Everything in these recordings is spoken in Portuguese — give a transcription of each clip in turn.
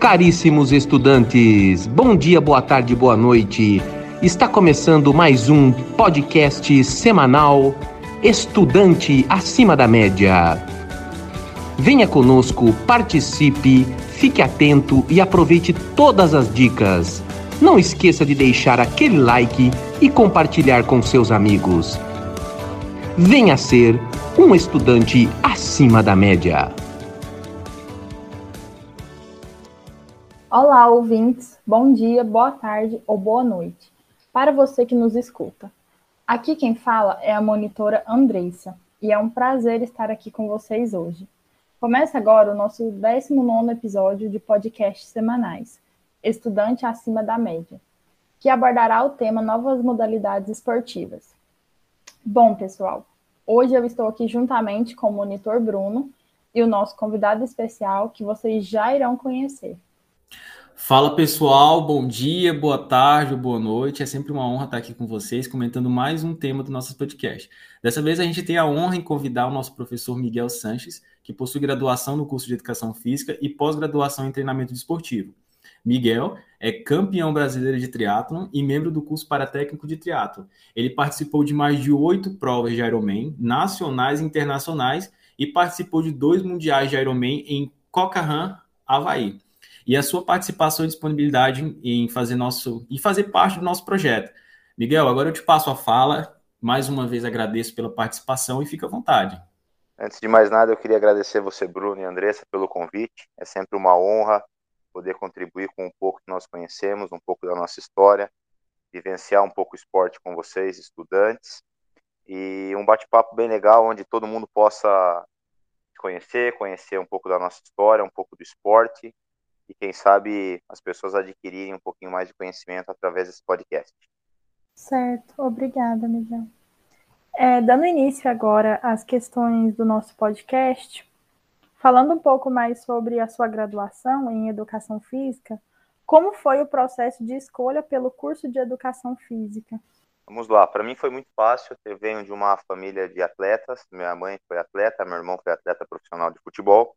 Caríssimos estudantes, bom dia, boa tarde, boa noite. Está começando mais um podcast semanal Estudante Acima da Média. Venha conosco, participe, fique atento e aproveite todas as dicas. Não esqueça de deixar aquele like e compartilhar com seus amigos. Venha ser um estudante acima da média. Olá, ouvintes. Bom dia, boa tarde ou boa noite. Para você que nos escuta. Aqui quem fala é a monitora Andressa e é um prazer estar aqui com vocês hoje. Começa agora o nosso 19 episódio de podcasts semanais, Estudante Acima da Média, que abordará o tema Novas Modalidades Esportivas. Bom, pessoal, hoje eu estou aqui juntamente com o monitor Bruno e o nosso convidado especial que vocês já irão conhecer. Fala pessoal, bom dia, boa tarde, boa noite. É sempre uma honra estar aqui com vocês, comentando mais um tema do nosso podcast. Dessa vez a gente tem a honra em convidar o nosso professor Miguel Sanches, que possui graduação no curso de Educação Física e pós-graduação em Treinamento Desportivo. Miguel é campeão brasileiro de triatlon e membro do curso paratécnico de triatlo. Ele participou de mais de oito provas de Ironman, nacionais e internacionais, e participou de dois mundiais de Ironman em Cocahan, Havaí e a sua participação e disponibilidade em fazer nosso e fazer parte do nosso projeto. Miguel, agora eu te passo a fala. Mais uma vez agradeço pela participação e fica à vontade. Antes de mais nada, eu queria agradecer você, Bruno e Andressa, pelo convite. É sempre uma honra poder contribuir com um pouco que nós conhecemos, um pouco da nossa história, vivenciar um pouco o esporte com vocês, estudantes, e um bate-papo bem legal onde todo mundo possa conhecer, conhecer um pouco da nossa história, um pouco do esporte e quem sabe as pessoas adquirirem um pouquinho mais de conhecimento através desse podcast. Certo, obrigada, Miguel. É, dando início agora às questões do nosso podcast, falando um pouco mais sobre a sua graduação em Educação Física, como foi o processo de escolha pelo curso de Educação Física? Vamos lá, para mim foi muito fácil. Eu venho de uma família de atletas. Minha mãe foi atleta, meu irmão foi atleta profissional de futebol.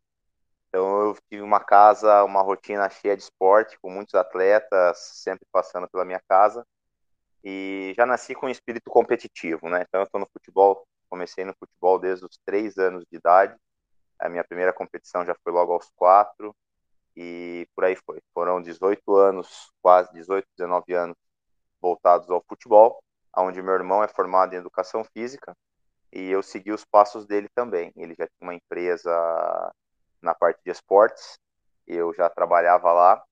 Então eu tive uma casa, uma rotina cheia de esporte, com muitos atletas sempre passando pela minha casa. E já nasci com um espírito competitivo, né? Então eu estou no futebol, comecei no futebol desde os três anos de idade. A minha primeira competição já foi logo aos quatro e por aí foi. Foram 18 anos, quase 18, 19 anos voltados ao futebol, onde meu irmão é formado em educação física e eu segui os passos dele também. Ele já tinha uma empresa na parte de esportes. Eu já trabalhava lá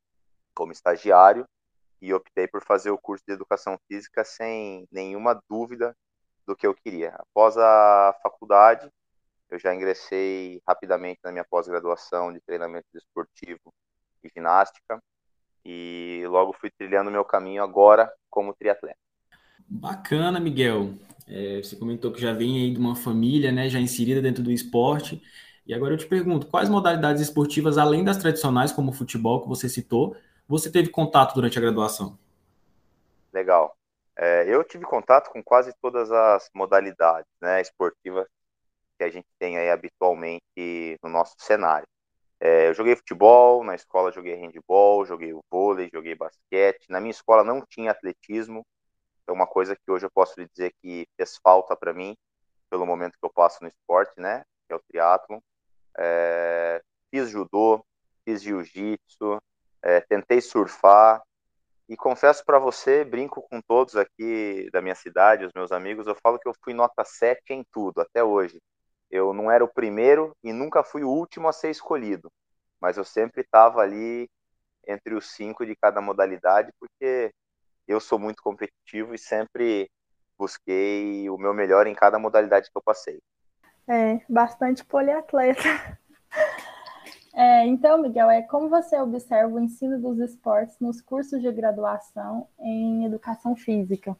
como estagiário e optei por fazer o curso de educação física sem nenhuma dúvida do que eu queria. Após a faculdade, eu já ingressei rapidamente na minha pós-graduação de treinamento desportivo e ginástica e logo fui trilhando meu caminho agora como triatleta. Bacana, Miguel. É, você comentou que já vem aí de uma família, né, já inserida dentro do esporte. E agora eu te pergunto, quais modalidades esportivas, além das tradicionais, como o futebol que você citou, você teve contato durante a graduação? Legal. É, eu tive contato com quase todas as modalidades né, esportivas que a gente tem aí habitualmente no nosso cenário. É, eu joguei futebol, na escola joguei handball, joguei vôlei, joguei basquete. Na minha escola não tinha atletismo, é uma coisa que hoje eu posso lhe dizer que fez falta para mim, pelo momento que eu passo no esporte, né, que é o triatlon. É, fiz judô, fiz jiu-jitsu, é, tentei surfar e confesso para você, brinco com todos aqui da minha cidade, os meus amigos, eu falo que eu fui nota 7 em tudo até hoje. Eu não era o primeiro e nunca fui o último a ser escolhido, mas eu sempre estava ali entre os cinco de cada modalidade, porque eu sou muito competitivo e sempre busquei o meu melhor em cada modalidade que eu passei. É, bastante poliatleta. É, então, Miguel, é como você observa o ensino dos esportes nos cursos de graduação em educação física?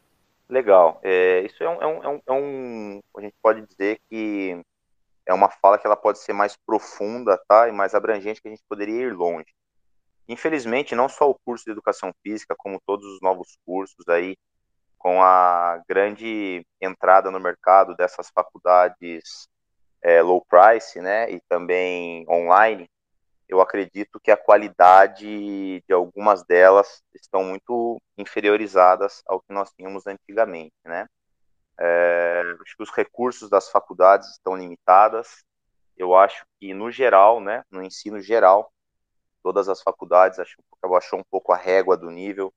Legal. É, isso é um, é, um, é um, A gente pode dizer que é uma fala que ela pode ser mais profunda tá, e mais abrangente, que a gente poderia ir longe. Infelizmente, não só o curso de educação física, como todos os novos cursos aí, com a grande entrada no mercado dessas faculdades é, low price, né, e também online, eu acredito que a qualidade de algumas delas estão muito inferiorizadas ao que nós tínhamos antigamente, né? É, acho que os recursos das faculdades estão limitadas. Eu acho que no geral, né, no ensino geral, todas as faculdades acho, achou um pouco a régua do nível,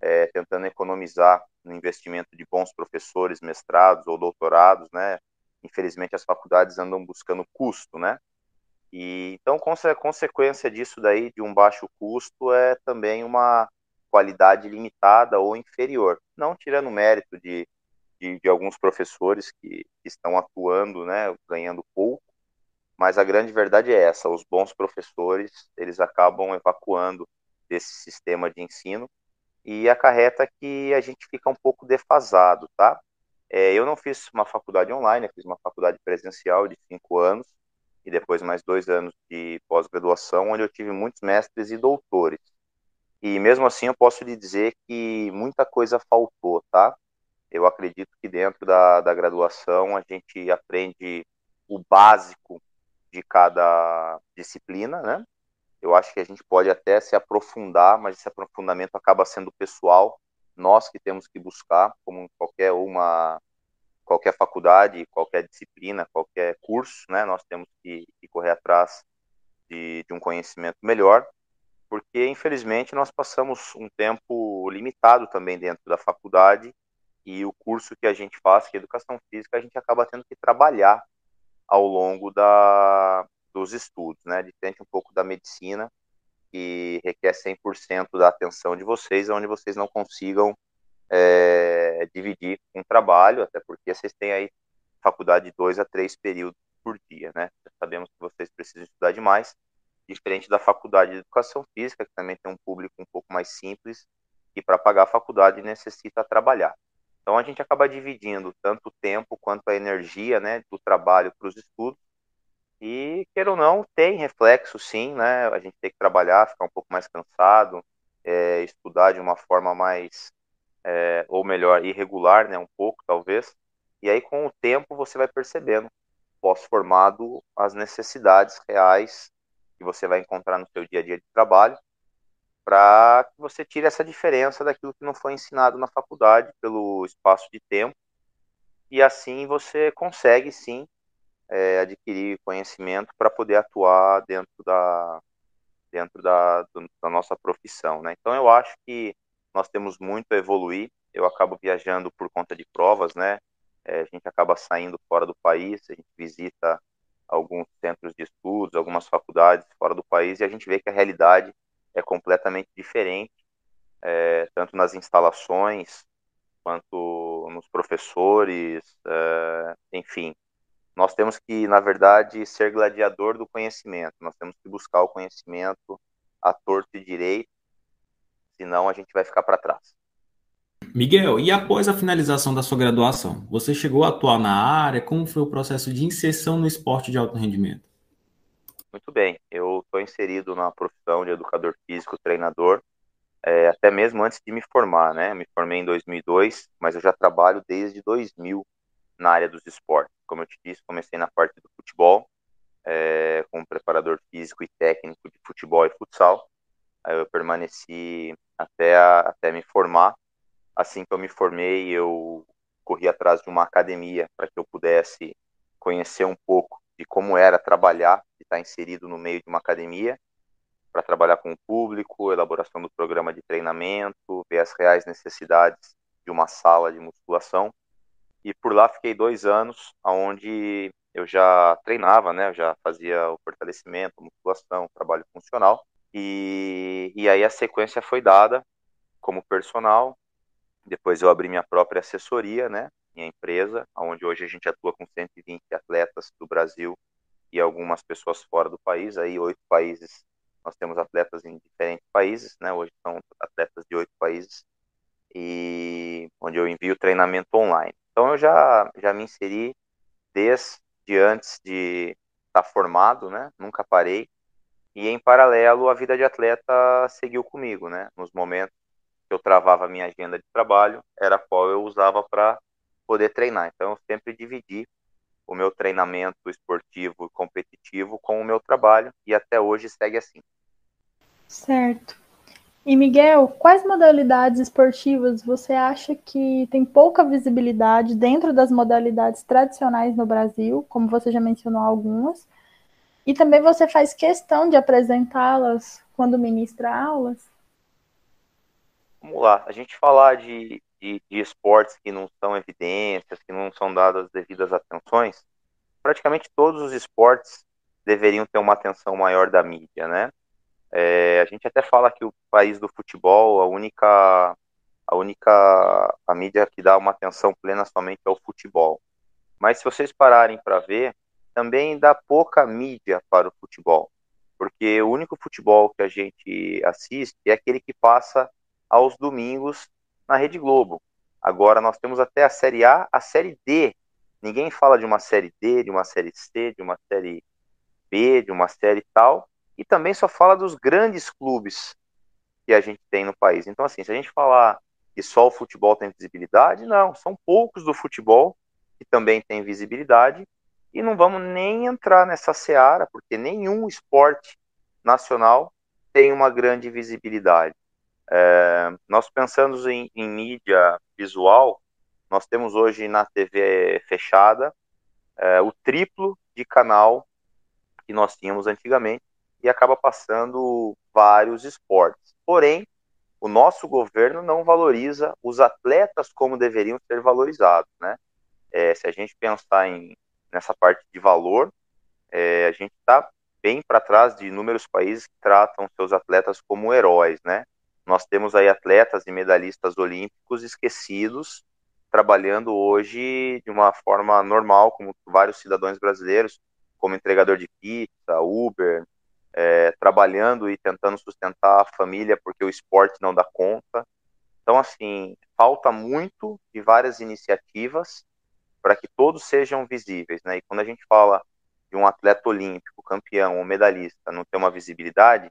é, tentando economizar no investimento de bons professores, mestrados ou doutorados, né? Infelizmente as faculdades andam buscando custo, né? E então consequência disso daí de um baixo custo é também uma qualidade limitada ou inferior, não tirando mérito de, de, de alguns professores que, que estão atuando, né, ganhando pouco, mas a grande verdade é essa: os bons professores eles acabam evacuando desse sistema de ensino e acarreta que a gente fica um pouco defasado, tá? É, eu não fiz uma faculdade online, eu fiz uma faculdade presencial de cinco anos e depois mais dois anos de pós-graduação, onde eu tive muitos mestres e doutores. E mesmo assim eu posso lhe dizer que muita coisa faltou, tá? Eu acredito que dentro da, da graduação a gente aprende o básico de cada disciplina, né? Eu acho que a gente pode até se aprofundar, mas esse aprofundamento acaba sendo pessoal. Nós que temos que buscar, como qualquer uma qualquer faculdade, qualquer disciplina, qualquer curso, né? Nós temos que, que correr atrás de, de um conhecimento melhor, porque infelizmente nós passamos um tempo limitado também dentro da faculdade e o curso que a gente faz, que é educação física, a gente acaba tendo que trabalhar ao longo da, dos estudos, né? Diferente um pouco da medicina, que requer 100% da atenção de vocês, onde vocês não consigam é, dividir um trabalho, até porque vocês têm aí faculdade de dois a três períodos por dia, né? Sabemos que vocês precisam estudar demais, diferente da faculdade de educação física, que também tem um público um pouco mais simples, e para pagar a faculdade necessita trabalhar. Então a gente acaba dividindo tanto o tempo quanto a energia, né, do trabalho para os estudos. E queira ou não, tem reflexo, sim, né? A gente tem que trabalhar, ficar um pouco mais cansado, é, estudar de uma forma mais é, ou melhor, irregular, né, um pouco talvez, e aí com o tempo você vai percebendo, pós-formado, as necessidades reais que você vai encontrar no seu dia a dia de trabalho, para que você tire essa diferença daquilo que não foi ensinado na faculdade pelo espaço de tempo, e assim você consegue sim é, adquirir conhecimento para poder atuar dentro da dentro da, da nossa profissão, né? Então eu acho que nós temos muito a evoluir. Eu acabo viajando por conta de provas, né? É, a gente acaba saindo fora do país, a gente visita alguns centros de estudos, algumas faculdades fora do país e a gente vê que a realidade é completamente diferente, é, tanto nas instalações quanto nos professores, é, enfim. Nós temos que, na verdade, ser gladiador do conhecimento. Nós temos que buscar o conhecimento a torto e direito senão a gente vai ficar para trás. Miguel, e após a finalização da sua graduação, você chegou a atuar na área? Como foi o processo de inserção no esporte de alto rendimento? Muito bem, eu estou inserido na profissão de educador físico, treinador, é, até mesmo antes de me formar, né? Me formei em 2002, mas eu já trabalho desde 2000 na área dos esportes. Como eu te disse, comecei na parte do futebol, é, como preparador físico e técnico de futebol e futsal. Aí eu permaneci até, a, até me formar. Assim que eu me formei, eu corri atrás de uma academia para que eu pudesse conhecer um pouco de como era trabalhar e estar inserido no meio de uma academia, para trabalhar com o público, elaboração do programa de treinamento, ver as reais necessidades de uma sala de musculação. E por lá fiquei dois anos, onde eu já treinava, né? Eu já fazia o fortalecimento, musculação, trabalho funcional. E, e aí a sequência foi dada como personal. Depois eu abri minha própria assessoria, né? Minha empresa, onde hoje a gente atua com 120 atletas do Brasil e algumas pessoas fora do país. Aí oito países, nós temos atletas em diferentes países, né? Hoje são atletas de oito países e onde eu envio treinamento online. Então eu já já me inseri desde antes de estar formado, né? Nunca parei e em paralelo, a vida de atleta seguiu comigo, né? Nos momentos que eu travava minha agenda de trabalho, era qual eu usava para poder treinar. Então, eu sempre dividi o meu treinamento esportivo e competitivo com o meu trabalho e até hoje segue assim. Certo. E Miguel, quais modalidades esportivas você acha que tem pouca visibilidade dentro das modalidades tradicionais no Brasil, como você já mencionou algumas, e também você faz questão de apresentá-las quando ministra aulas? Vamos lá, a gente falar de, de, de esportes que não são evidências, que não são dadas devidas atenções, praticamente todos os esportes deveriam ter uma atenção maior da mídia, né? É, a gente até fala que o país do futebol, a única, a única a mídia que dá uma atenção plena somente é o futebol. Mas se vocês pararem para ver, também dá pouca mídia para o futebol, porque o único futebol que a gente assiste é aquele que passa aos domingos na Rede Globo. Agora nós temos até a Série A, a Série D. Ninguém fala de uma Série D, de uma Série C, de uma Série B, de uma Série tal, e também só fala dos grandes clubes que a gente tem no país. Então, assim, se a gente falar que só o futebol tem visibilidade, não, são poucos do futebol que também tem visibilidade, e não vamos nem entrar nessa seara, porque nenhum esporte nacional tem uma grande visibilidade. É, nós pensamos em, em, mídia visual, nós temos hoje na TV fechada é, o triplo de canal que nós tínhamos antigamente e acaba passando vários esportes. Porém, o nosso governo não valoriza os atletas como deveriam ser valorizados, né? É, se a gente pensar em, nessa parte de valor, é, a gente está bem para trás de inúmeros países que tratam seus atletas como heróis, né? Nós temos aí atletas e medalhistas olímpicos esquecidos, trabalhando hoje de uma forma normal, como vários cidadãos brasileiros, como entregador de pizza, Uber, é, trabalhando e tentando sustentar a família porque o esporte não dá conta. Então, assim, falta muito de várias iniciativas para que todos sejam visíveis, né? E quando a gente fala de um atleta olímpico, campeão ou medalhista não ter uma visibilidade,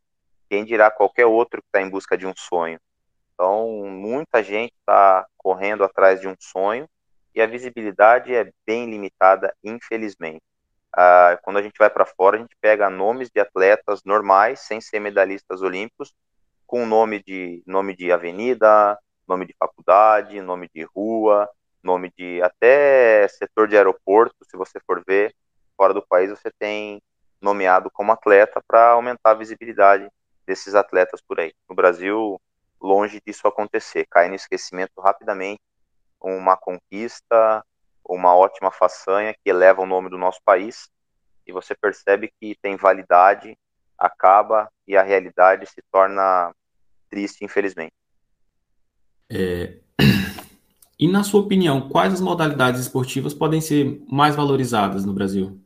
quem dirá qualquer outro que está em busca de um sonho. Então, muita gente está correndo atrás de um sonho e a visibilidade é bem limitada, infelizmente. Ah, quando a gente vai para fora, a gente pega nomes de atletas normais, sem ser medalhistas olímpicos, com nome de nome de avenida, nome de faculdade, nome de rua, nome de até setor de aeroporto, se você for ver, fora do país você tem nomeado como atleta para aumentar a visibilidade desses atletas por aí. No Brasil, longe disso acontecer, cai no esquecimento rapidamente uma conquista, uma ótima façanha que eleva o nome do nosso país e você percebe que tem validade, acaba e a realidade se torna triste, infelizmente. É... E na sua opinião, quais as modalidades esportivas podem ser mais valorizadas no Brasil?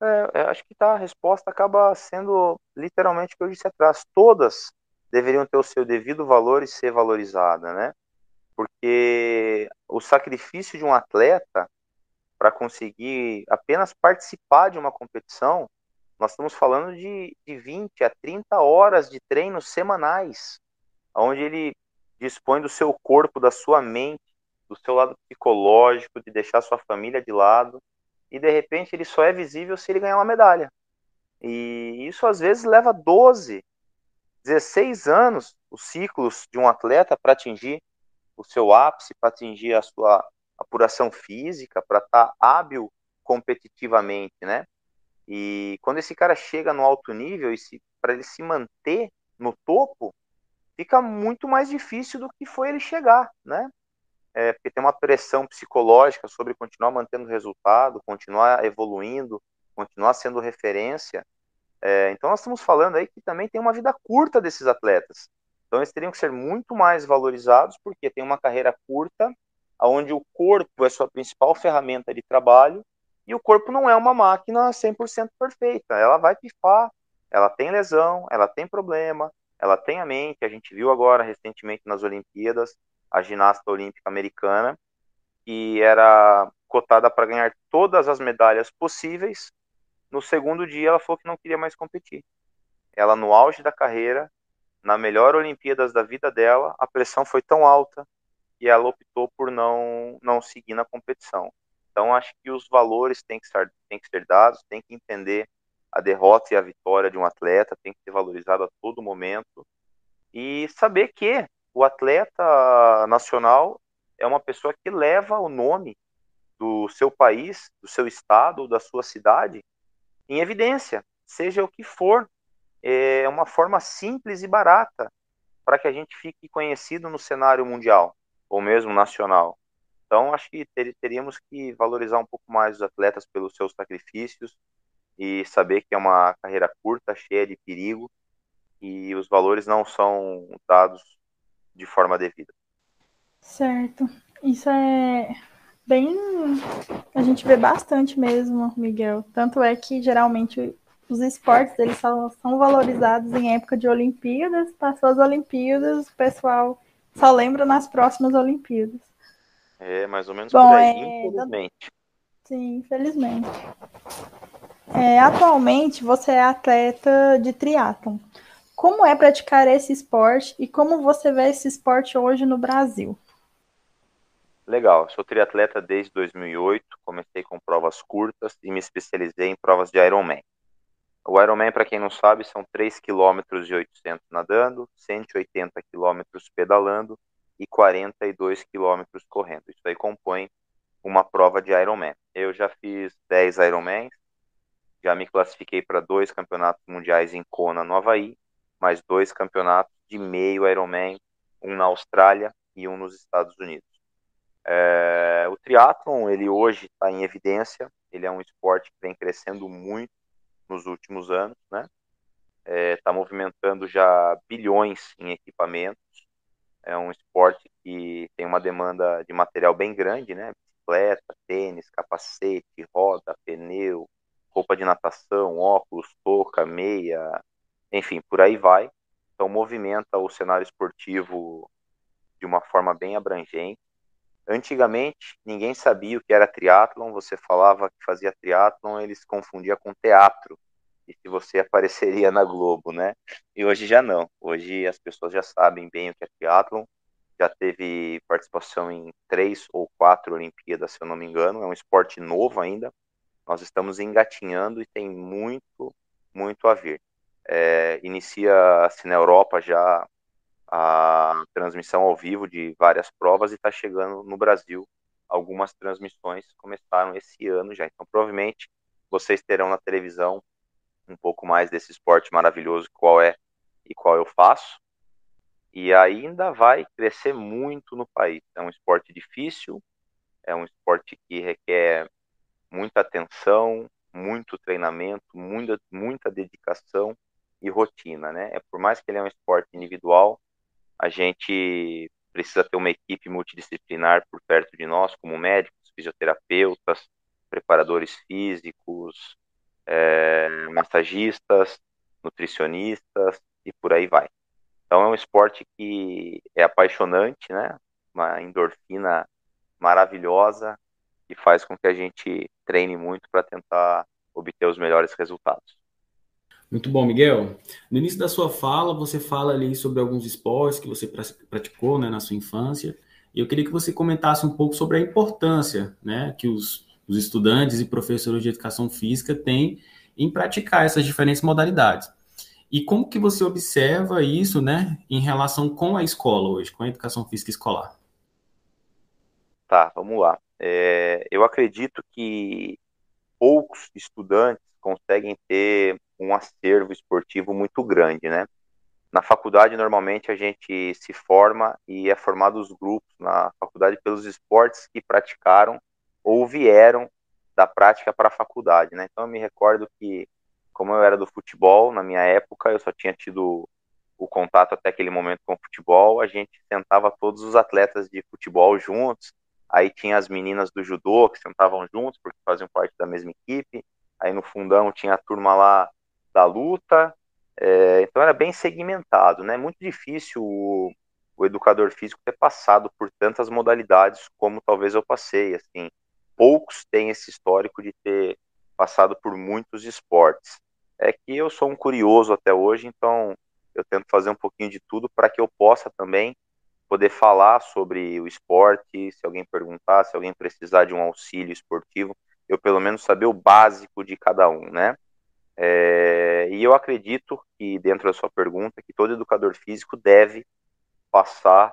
É, acho que tá, a resposta acaba sendo literalmente o que eu disse atrás. Todas deveriam ter o seu devido valor e ser valorizadas, né? Porque o sacrifício de um atleta para conseguir apenas participar de uma competição, nós estamos falando de, de 20 a 30 horas de treino semanais, onde ele dispõe do seu corpo, da sua mente, do seu lado psicológico, de deixar sua família de lado, e de repente ele só é visível se ele ganhar uma medalha. E isso às vezes leva 12, 16 anos, os ciclos de um atleta para atingir o seu ápice para atingir a sua apuração física, para estar tá hábil competitivamente, né? E quando esse cara chega no alto nível e para ele se manter no topo, fica muito mais difícil do que foi ele chegar, né? É, porque tem uma pressão psicológica sobre continuar mantendo resultado, continuar evoluindo, continuar sendo referência. É, então nós estamos falando aí que também tem uma vida curta desses atletas. Então eles teriam que ser muito mais valorizados porque tem uma carreira curta, onde o corpo é sua principal ferramenta de trabalho e o corpo não é uma máquina 100% perfeita. Ela vai pifar, ela tem lesão, ela tem problema, ela tem a mente. A gente viu agora recentemente nas Olimpíadas a ginasta olímpica americana que era cotada para ganhar todas as medalhas possíveis. No segundo dia ela falou que não queria mais competir. Ela no auge da carreira na melhor Olimpíadas da vida dela, a pressão foi tão alta que ela optou por não, não seguir na competição. Então, acho que os valores têm que, ser, têm que ser dados, tem que entender a derrota e a vitória de um atleta, tem que ser valorizado a todo momento e saber que o atleta nacional é uma pessoa que leva o nome do seu país, do seu estado, da sua cidade em evidência, seja o que for. É uma forma simples e barata para que a gente fique conhecido no cenário mundial ou mesmo nacional. Então, acho que ter, teríamos que valorizar um pouco mais os atletas pelos seus sacrifícios e saber que é uma carreira curta, cheia de perigo e os valores não são dados de forma devida. Certo. Isso é bem. A gente vê bastante mesmo, Miguel. Tanto é que geralmente os esportes eles só são valorizados em época de Olimpíadas. Passou as Olimpíadas, o pessoal só lembra nas próximas Olimpíadas. É, mais ou menos Bom, por aí, é... infelizmente. Sim, infelizmente. É, atualmente você é atleta de triatlon. Como é praticar esse esporte e como você vê esse esporte hoje no Brasil? Legal, sou triatleta desde 2008, comecei com provas curtas e me especializei em provas de Ironman. O Ironman, para quem não sabe, são 3 km e 800 nadando, 180 km pedalando e 42 km correndo. Isso aí compõe uma prova de Ironman. Eu já fiz 10 Ironmans, já me classifiquei para dois campeonatos mundiais em Kona, no Havaí, mais dois campeonatos de meio Ironman, um na Austrália e um nos Estados Unidos. É, o triatlon, ele hoje está em evidência, ele é um esporte que vem crescendo muito nos últimos anos, né? Está é, tá movimentando já bilhões em equipamentos, é um esporte que tem uma demanda de material bem grande, né? Bicicleta, tênis, capacete, roda, pneu, roupa de natação, óculos, touca, meia, enfim, por aí vai. Então movimenta o cenário esportivo de uma forma bem abrangente. Antigamente, ninguém sabia o que era triatlon, você falava que fazia triatlon, eles confundia com teatro, e se você apareceria na Globo, né? E hoje já não. Hoje as pessoas já sabem bem o que é triatlon, já teve participação em três ou quatro Olimpíadas, se eu não me engano, é um esporte novo ainda, nós estamos engatinhando e tem muito, muito a vir. É, Inicia-se na Europa já a transmissão ao vivo de várias provas e está chegando no Brasil. Algumas transmissões começaram esse ano já. Então, provavelmente, vocês terão na televisão um pouco mais desse esporte maravilhoso qual é e qual eu faço. E ainda vai crescer muito no país. É um esporte difícil, é um esporte que requer muita atenção, muito treinamento, muita, muita dedicação e rotina, né? É por mais que ele é um esporte individual, a gente precisa ter uma equipe multidisciplinar por perto de nós, como médicos, fisioterapeutas, preparadores físicos, é, massagistas, nutricionistas e por aí vai. Então é um esporte que é apaixonante, né? Uma endorfina maravilhosa que faz com que a gente treine muito para tentar obter os melhores resultados. Muito bom, Miguel. No início da sua fala, você fala ali sobre alguns esportes que você praticou né, na sua infância. E eu queria que você comentasse um pouco sobre a importância né, que os, os estudantes e professores de educação física têm em praticar essas diferentes modalidades. E como que você observa isso né, em relação com a escola hoje, com a educação física escolar? Tá, vamos lá. É, eu acredito que poucos estudantes conseguem ter um acervo esportivo muito grande, né? Na faculdade, normalmente, a gente se forma e é formado os grupos na faculdade pelos esportes que praticaram ou vieram da prática para a faculdade, né? Então, eu me recordo que, como eu era do futebol, na minha época, eu só tinha tido o contato até aquele momento com o futebol, a gente sentava todos os atletas de futebol juntos, aí tinha as meninas do judô que sentavam juntos, porque faziam parte da mesma equipe, aí no fundão tinha a turma lá da luta, é, então era bem segmentado, né? Muito difícil o, o, educador físico ter passado por tantas modalidades como talvez eu passei, assim. Poucos têm esse histórico de ter passado por muitos esportes. É que eu sou um curioso até hoje, então eu tento fazer um pouquinho de tudo para que eu possa também poder falar sobre o esporte, se alguém perguntar, se alguém precisar de um auxílio esportivo, eu pelo menos saber o básico de cada um, né? É, e eu acredito que, dentro da sua pergunta, que todo educador físico deve passar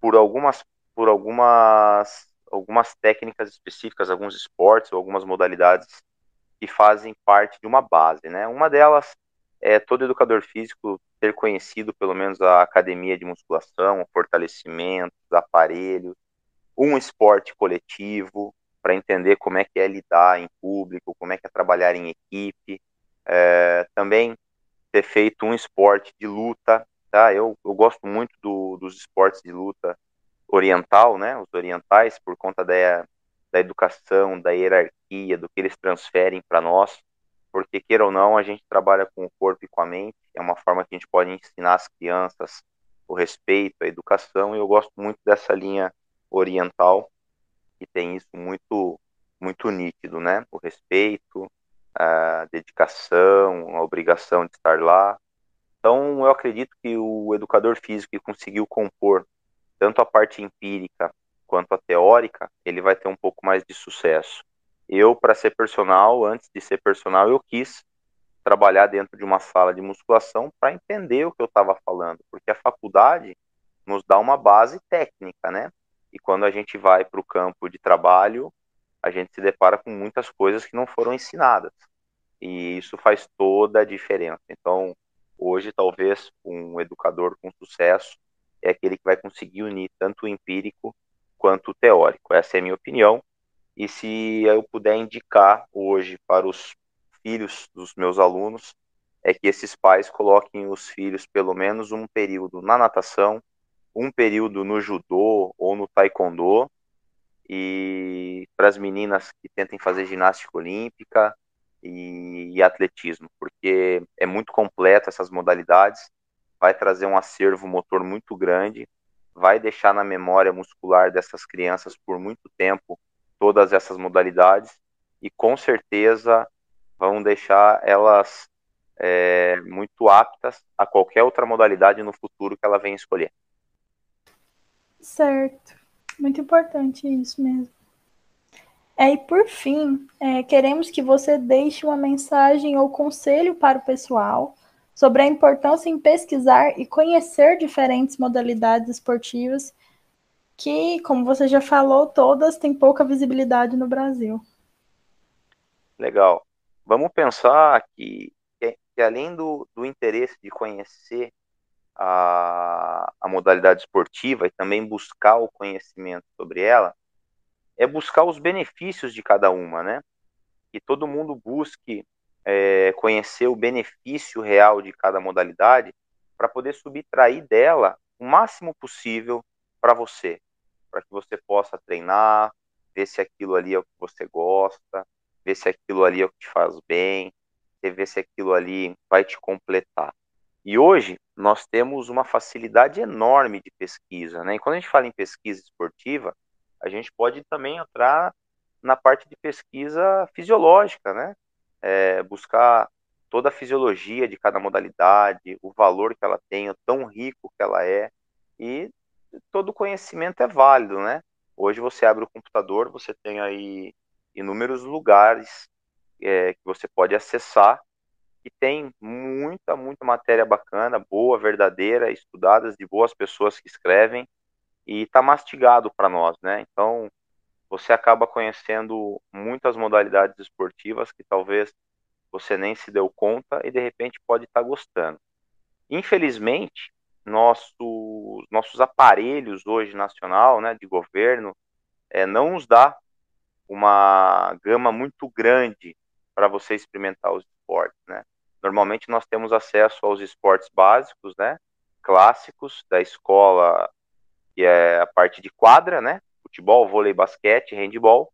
por algumas, por algumas, algumas técnicas específicas, alguns esportes ou algumas modalidades que fazem parte de uma base, né? Uma delas é todo educador físico ter conhecido pelo menos a academia de musculação, fortalecimento, aparelhos, um esporte coletivo para entender como é que é lidar em público, como é que é trabalhar em equipe, é, também ter feito um esporte de luta, tá? Eu, eu gosto muito do, dos esportes de luta oriental, né? Os orientais por conta da, da educação, da hierarquia, do que eles transferem para nós porque queira ou não, a gente trabalha com o corpo e com a mente, é uma forma que a gente pode ensinar as crianças o respeito, a educação, e eu gosto muito dessa linha oriental, que tem isso muito, muito nítido, né? O respeito, a dedicação, a obrigação de estar lá. Então, eu acredito que o educador físico que conseguiu compor tanto a parte empírica quanto a teórica, ele vai ter um pouco mais de sucesso. Eu, para ser personal, antes de ser personal, eu quis trabalhar dentro de uma sala de musculação para entender o que eu estava falando, porque a faculdade nos dá uma base técnica, né? E quando a gente vai para o campo de trabalho, a gente se depara com muitas coisas que não foram ensinadas. E isso faz toda a diferença. Então, hoje, talvez, um educador com sucesso é aquele que vai conseguir unir tanto o empírico quanto o teórico. Essa é a minha opinião. E se eu puder indicar hoje para os filhos dos meus alunos, é que esses pais coloquem os filhos pelo menos um período na natação, um período no judô ou no taekwondo, e para as meninas que tentem fazer ginástica olímpica e, e atletismo, porque é muito completa essas modalidades, vai trazer um acervo motor muito grande, vai deixar na memória muscular dessas crianças por muito tempo todas essas modalidades e com certeza vão deixar elas é, muito aptas a qualquer outra modalidade no futuro que ela venha escolher. Certo, muito importante isso mesmo. É, e por fim, é, queremos que você deixe uma mensagem ou conselho para o pessoal sobre a importância em pesquisar e conhecer diferentes modalidades esportivas que, como você já falou, todas têm pouca visibilidade no Brasil. Legal. Vamos pensar que, que além do, do interesse de conhecer a, a modalidade esportiva e também buscar o conhecimento sobre ela, é buscar os benefícios de cada uma, né? Que todo mundo busque é, conhecer o benefício real de cada modalidade para poder subtrair dela o máximo possível para você para que você possa treinar, ver se aquilo ali é o que você gosta, ver se aquilo ali é o que te faz bem, ver se aquilo ali vai te completar. E hoje nós temos uma facilidade enorme de pesquisa, né? E quando a gente fala em pesquisa esportiva, a gente pode também entrar na parte de pesquisa fisiológica, né? É, buscar toda a fisiologia de cada modalidade, o valor que ela tem, o tão rico que ela é, e todo conhecimento é válido, né? Hoje você abre o computador, você tem aí inúmeros lugares é, que você pode acessar e tem muita, muita matéria bacana, boa, verdadeira, estudadas de boas pessoas que escrevem e está mastigado para nós, né? Então você acaba conhecendo muitas modalidades esportivas que talvez você nem se deu conta e de repente pode estar tá gostando. Infelizmente, nosso, nossos aparelhos hoje nacional, né, de governo, é, não nos dá uma gama muito grande para você experimentar os esportes, né? Normalmente nós temos acesso aos esportes básicos, né, clássicos da escola, que é a parte de quadra, né, futebol, vôlei, basquete, handball.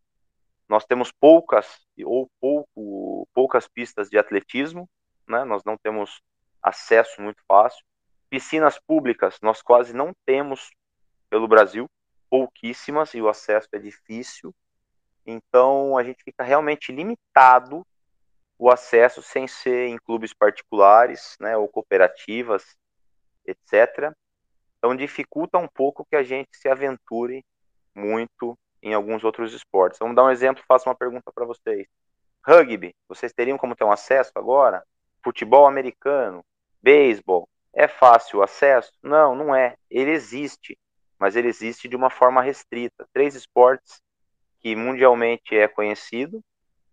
Nós temos poucas ou pouco, poucas pistas de atletismo, né? Nós não temos acesso muito fácil. Piscinas públicas nós quase não temos pelo Brasil, pouquíssimas, e o acesso é difícil. Então a gente fica realmente limitado o acesso sem ser em clubes particulares, né, ou cooperativas, etc. Então dificulta um pouco que a gente se aventure muito em alguns outros esportes. Vamos dar um exemplo, faço uma pergunta para vocês. Rugby, vocês teriam como ter um acesso agora? Futebol americano, beisebol, é fácil o acesso? Não, não é. Ele existe, mas ele existe de uma forma restrita. Três esportes que mundialmente é conhecido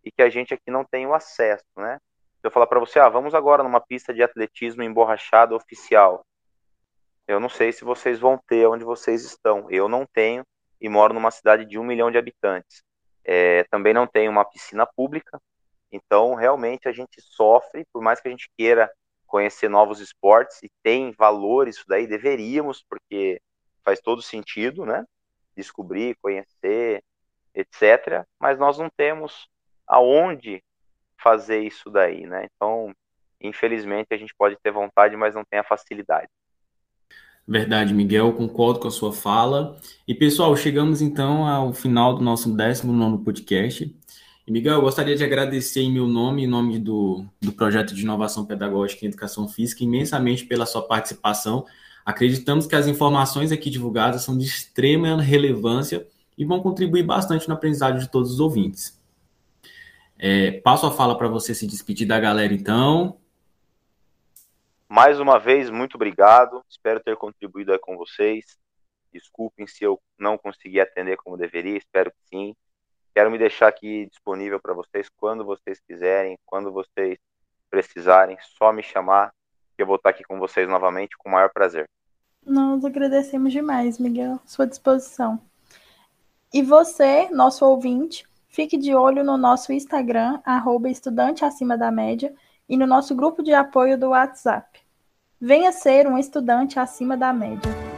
e que a gente aqui não tem o acesso, né? Se eu falar para você, ah, vamos agora numa pista de atletismo emborrachada oficial. Eu não sei se vocês vão ter onde vocês estão. Eu não tenho e moro numa cidade de um milhão de habitantes. É, também não tenho uma piscina pública, então realmente a gente sofre, por mais que a gente queira conhecer novos esportes e tem valor isso daí, deveríamos, porque faz todo sentido, né? Descobrir, conhecer, etc. Mas nós não temos aonde fazer isso daí, né? Então, infelizmente, a gente pode ter vontade, mas não tem a facilidade. Verdade, Miguel, concordo com a sua fala. E pessoal, chegamos então ao final do nosso 19 podcast. E, Miguel, eu gostaria de agradecer em meu nome, em nome do, do projeto de inovação pedagógica em educação física, imensamente pela sua participação. Acreditamos que as informações aqui divulgadas são de extrema relevância e vão contribuir bastante no aprendizado de todos os ouvintes. É, passo a fala para você se despedir da galera, então. Mais uma vez, muito obrigado. Espero ter contribuído com vocês. Desculpem se eu não consegui atender como deveria, espero que sim. Quero me deixar aqui disponível para vocês quando vocês quiserem, quando vocês precisarem, só me chamar que eu vou estar aqui com vocês novamente com o maior prazer. Nós agradecemos demais, Miguel, sua disposição. E você, nosso ouvinte, fique de olho no nosso Instagram, arroba estudante acima da média, e no nosso grupo de apoio do WhatsApp. Venha ser um estudante acima da média.